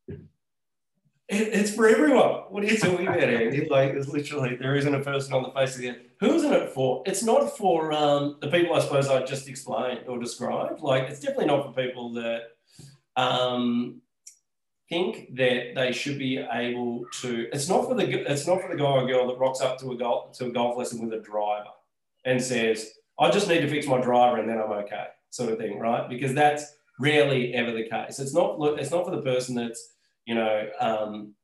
It, it's for everyone. What are you talking about, Andy? Like, it's literally there isn't a person on the face of the earth. Who isn't it for? It's not for um, the people I suppose I just explained or described. Like, it's definitely not for people that um, think that they should be able to. It's not for the it's not for the guy or girl that rocks up to a golf to a golf lesson with a driver and says, "I just need to fix my driver and then I'm okay," sort of thing, right? Because that's rarely ever the case. It's not it's not for the person that's you know um,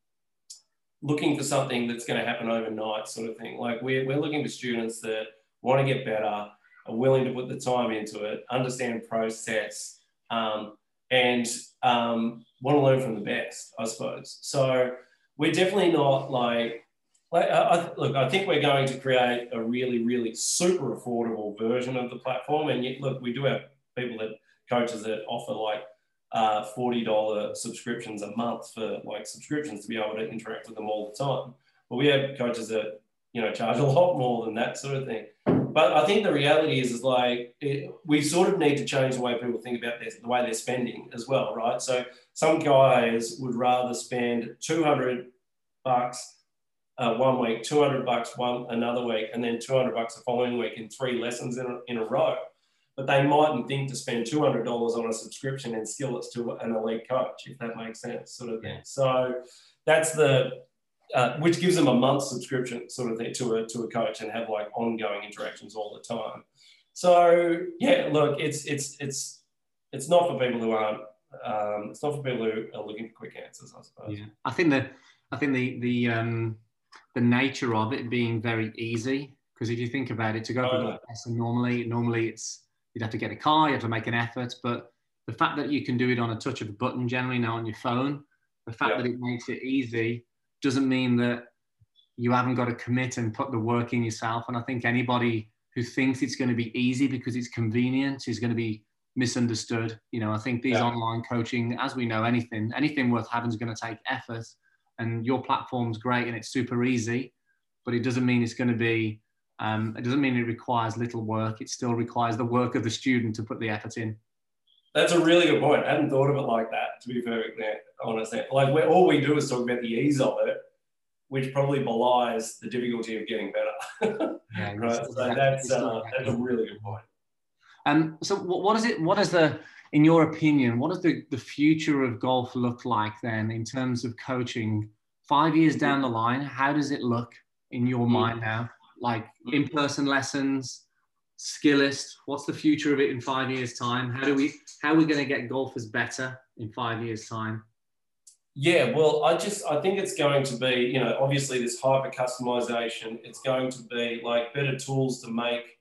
looking for something that's going to happen overnight, sort of thing. Like we're we're looking for students that want to get better, are willing to put the time into it, understand process. Um, and um, want to learn from the best, I suppose. So we're definitely not like, like I, look, I think we're going to create a really, really super affordable version of the platform. And yet, look, we do have people that coaches that offer like uh, $40 subscriptions a month for like subscriptions to be able to interact with them all the time. But we have coaches that, you know, charge a lot more than that sort of thing. But I think the reality is, is like it, we sort of need to change the way people think about this, the way they're spending as well, right? So some guys would rather spend 200 bucks uh, one week, 200 bucks one another week, and then 200 bucks the following week in three lessons in a, in a row. But they mightn't think to spend $200 on a subscription and Skillest to an elite coach, if that makes sense, sort of thing. So that's the uh, which gives them a month subscription sort of thing to a, to a coach and have like ongoing interactions all the time. So yeah, look, it's, it's, it's, it's not for people who aren't, um, it's not for people who are looking for quick answers, I suppose. Yeah. I think that, I think the, the, um, the nature of it being very easy, because if you think about it, to go for a lesson normally, normally it's, you'd have to get a car, you have to make an effort, but the fact that you can do it on a touch of a button generally now on your phone, the fact yeah. that it makes it easy doesn't mean that you haven't got to commit and put the work in yourself. And I think anybody who thinks it's going to be easy because it's convenient is going to be misunderstood. You know, I think these yeah. online coaching, as we know, anything, anything worth having is going to take effort. And your platform's great and it's super easy, but it doesn't mean it's going to be. Um, it doesn't mean it requires little work. It still requires the work of the student to put the effort in. That's a really good point. I hadn't thought of it like that, to be perfectly honest. Like, all we do is talk about the ease of it, which probably belies the difficulty of getting better. yeah, right. So that's, uh, that's a really good point. Um, so what is it? What is the, in your opinion, what does the, the future of golf look like then in terms of coaching? Five years down the line, how does it look in your mm. mind now? Like in-person lessons, Skillest what's the future of it in five years time? How do we how are we going to get golfers better in five years time? Yeah well i just i think it's going to be you know obviously this hyper customization it's going to be like better tools to make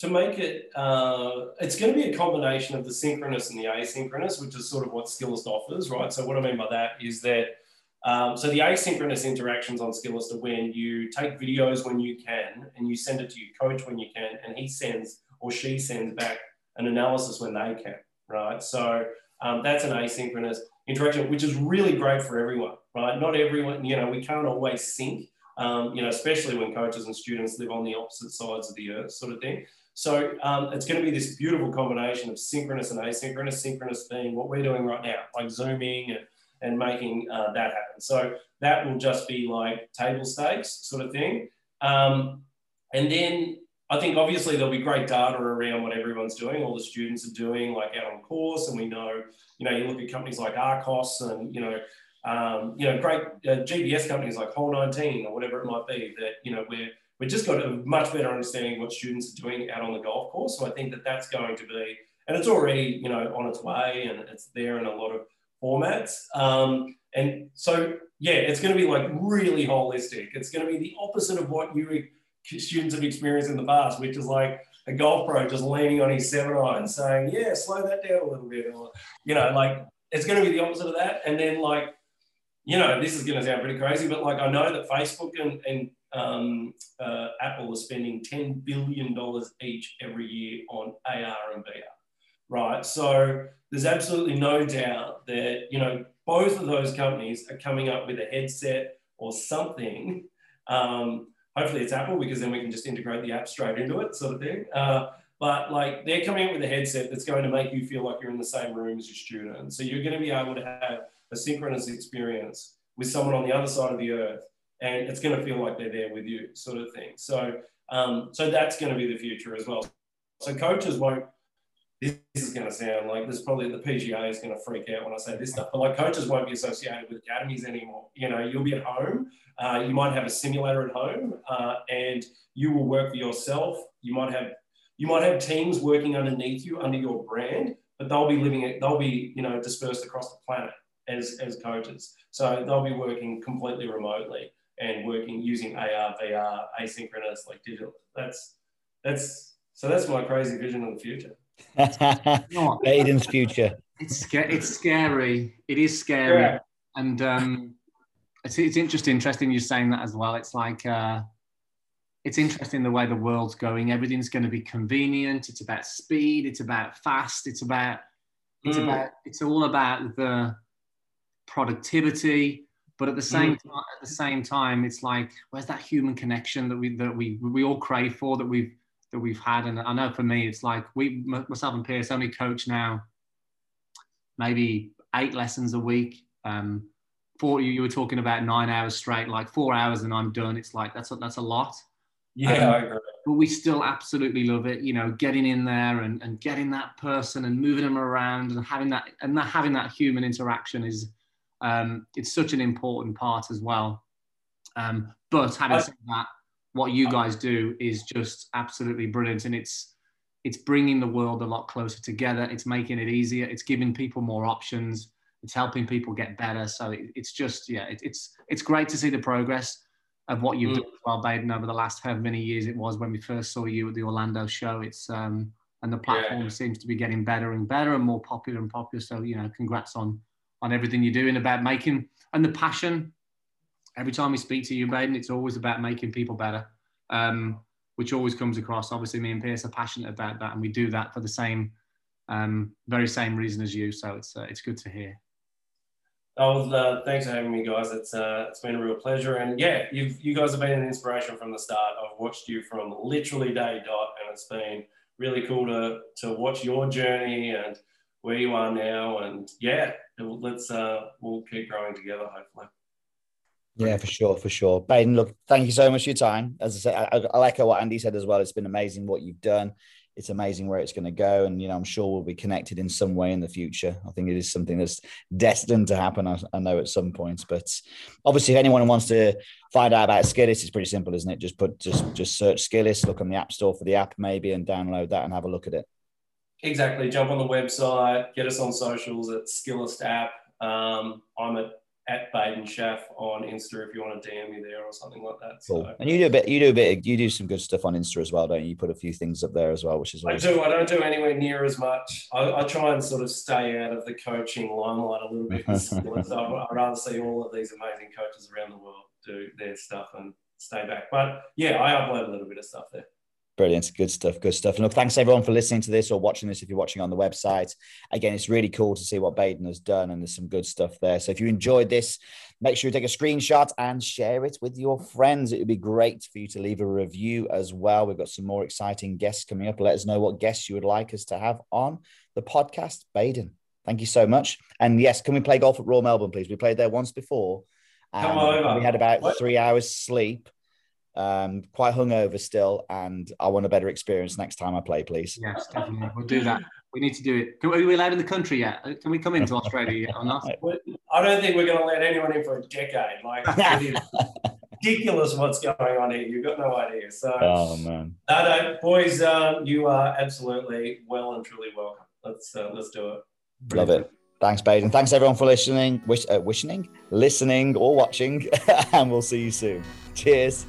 to make it uh, it's going to be a combination of the synchronous and the asynchronous which is sort of what Skillest offers right? So what i mean by that is that Um, so the asynchronous interactions on Skillest are when you take videos when you can and you send it to your coach when you can, and he sends or she sends back an analysis when they can, right? So um, that's an asynchronous interaction, which is really great for everyone, right? Not everyone, you know, we can't always sync, um, you know, especially when coaches and students live on the opposite sides of the earth, sort of thing. So um, it's going to be this beautiful combination of synchronous and asynchronous, synchronous being what we're doing right now, like Zooming and, and making uh, that happen. So that will just be like table stakes sort of thing. Um, and then I think obviously there'll be great data around what everyone's doing, all the students are doing, like out on course. And we know, you know, you look at companies like Arccos and, you know, um, you know, great uh, GPS companies like Hole 19 or whatever it might be that, you know, we're, we've just got a much better understanding of what students are doing out on the golf course. So I think that that's going to be, and it's already, you know, on its way and it's there in a lot of formats. Um, and so, yeah, it's going to be like really holistic. It's going to be the opposite of what you students have experienced in the past, which is like a golf pro just leaning on his seven iron saying, yeah, slow that down a little bit. Or, you know, like it's going to be the opposite of that. And then like, you know, this is going to sound pretty crazy, but like I know that Facebook and, and um, uh, Apple are spending $10 billion each every year on AR and VR, right? So there's absolutely no doubt that, you know, both of those companies are coming up with a headset or something. Um, hopefully it's Apple because then we can just integrate the app straight into it, sort of thing. Uh, but like they're coming up with a headset that's going to make you feel like you're in the same room as your student. So you're going to be able to have a synchronous experience with someone on the other side of the earth and it's going to feel like they're there with you, sort of thing. So, um, so that's going to be the future as well. So coaches won't. This is going to sound like this. Probably the PGA is going to freak out when I say this stuff. But like coaches won't be associated with academies anymore. You know, you'll be at home. Uh, you might have a simulator at home, uh, and you will work for yourself. You might have you might have teams working underneath you under your brand, but they'll be living. They'll be you know dispersed across the planet as as coaches. So they'll be working completely remotely and working using AR, VR, asynchronous, like digital. That's that's so that's my crazy vision of the future. Aiden's future. It's it's scary. It is scary, yeah. and um, it's it's interesting. Interesting you saying that as well. It's like uh, it's interesting the way the world's going. Everything's going to be convenient. It's about speed. It's about fast. It's about it's mm. about it's all about the productivity but at the same mm. time, at the same time, it's like where's that human connection that we that we we all crave for that we've that we've had. And I know for me, it's like we myself and Piers only coach now maybe eight lessons a week. Um, four you, you were talking about nine hours straight, like four hours and I'm done. It's like that's a, that's a lot. Yeah, um, I agree. But we still absolutely love it, you know, getting in there and, and getting that person and moving them around and having that and that having that human interaction is um, it's such an important part as well. Um, but having said that, what you guys do is just absolutely brilliant, and it's it's bringing the world a lot closer together. It's making it easier. It's giving people more options. It's helping people get better. So it, it's just yeah, it, it's it's great to see the progress of what you've mm. done as well, Baden, over the last however many years it was when we first saw you at the Orlando show. It's um, and the platform yeah. seems to be getting better and better and more popular and popular. So you know, congrats on on everything you're doing about making and the passion. Every time we speak to you, Baden, it's always about making people better, um, which always comes across. Obviously, me and Piers are passionate about that, and we do that for the same, um, very same reason as you. So it's uh, it's good to hear. Oh, uh, thanks for having me, guys. It's uh, it's been a real pleasure, and yeah, you've you guys have been an inspiration from the start. I've watched you from literally day dot, and it's been really cool to to watch your journey and where you are now. And yeah, let's uh, we'll keep growing together, hopefully. Yeah, for sure, for sure. Baden, look, thank you so much for your time. As I said, I, I like what Andy said as well. It's been amazing what you've done. It's amazing where it's going to go, and you know, I'm sure we'll be connected in some way in the future. I think it is something that's destined to happen. I, I know at some point, but obviously, if anyone wants to find out about Skillest, it's pretty simple, isn't it? Just put just just search Skillest, look on the App Store for the app, maybe, and download that and have a look at it. Exactly. Jump on the website, get us on socials at Skillest app. Um, I'm at at Baden Schaff on Insta if you want to DM me there or something like that. Cool. So, and you do a bit, you do a bit, you do some good stuff on Insta as well, don't you? You put a few things up there as well, which is. I do. I don't do anywhere near as much. I, I, try and sort of stay out of the coaching limelight a little bit. so I'd rather see all of these amazing coaches around the world do their stuff and stay back. But yeah, I upload a little bit of stuff there. Brilliant. Good stuff. Good stuff. And look, thanks everyone for listening to this or watching this if you're watching on the website. Again, it's really cool to see what Baden has done, and there's some good stuff there. So if you enjoyed this, make sure you take a screenshot and share it with your friends. It would be great for you to leave a review as well. We've got some more exciting guests coming up. Let us know what guests you would like us to have on the podcast. Baden, thank you so much. And yes, can we play golf at Royal Melbourne, please? We played there once before. Come on. We had about what? three hours sleep um, quite hungover still, and I want a better experience next time I play, please. Yes, definitely. We'll do that. We need to do it. Can we, are we allowed in the country yet? Uh, can we come into Australia yet or not? I don't think we're going to let anyone in for a decade. Like, ridiculous what's going on here. You've got no idea. So, oh man, no, no, boys, um, you are absolutely well and truly welcome. Let's uh, let's do it. Love it. Thanks, Baden. Thanks everyone for listening, wish, uh, wishing, listening, or watching, and we'll see you soon. Cheers.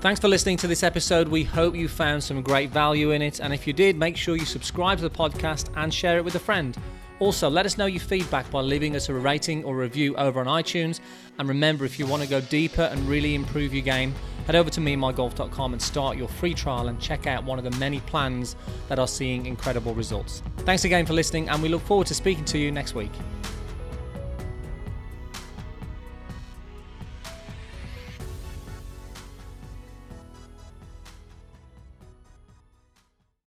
Thanks for listening to this episode. We hope you found some great value in it. And if you did, make sure you subscribe to the podcast and share it with a friend. Also, let us know your feedback by leaving us a rating or review over on iTunes. And remember, if you want to go deeper and really improve your game, head over to meandmygolf.com and start your free trial and check out one of the many plans that are seeing incredible results. Thanks again for listening, and we look forward to speaking to you next week.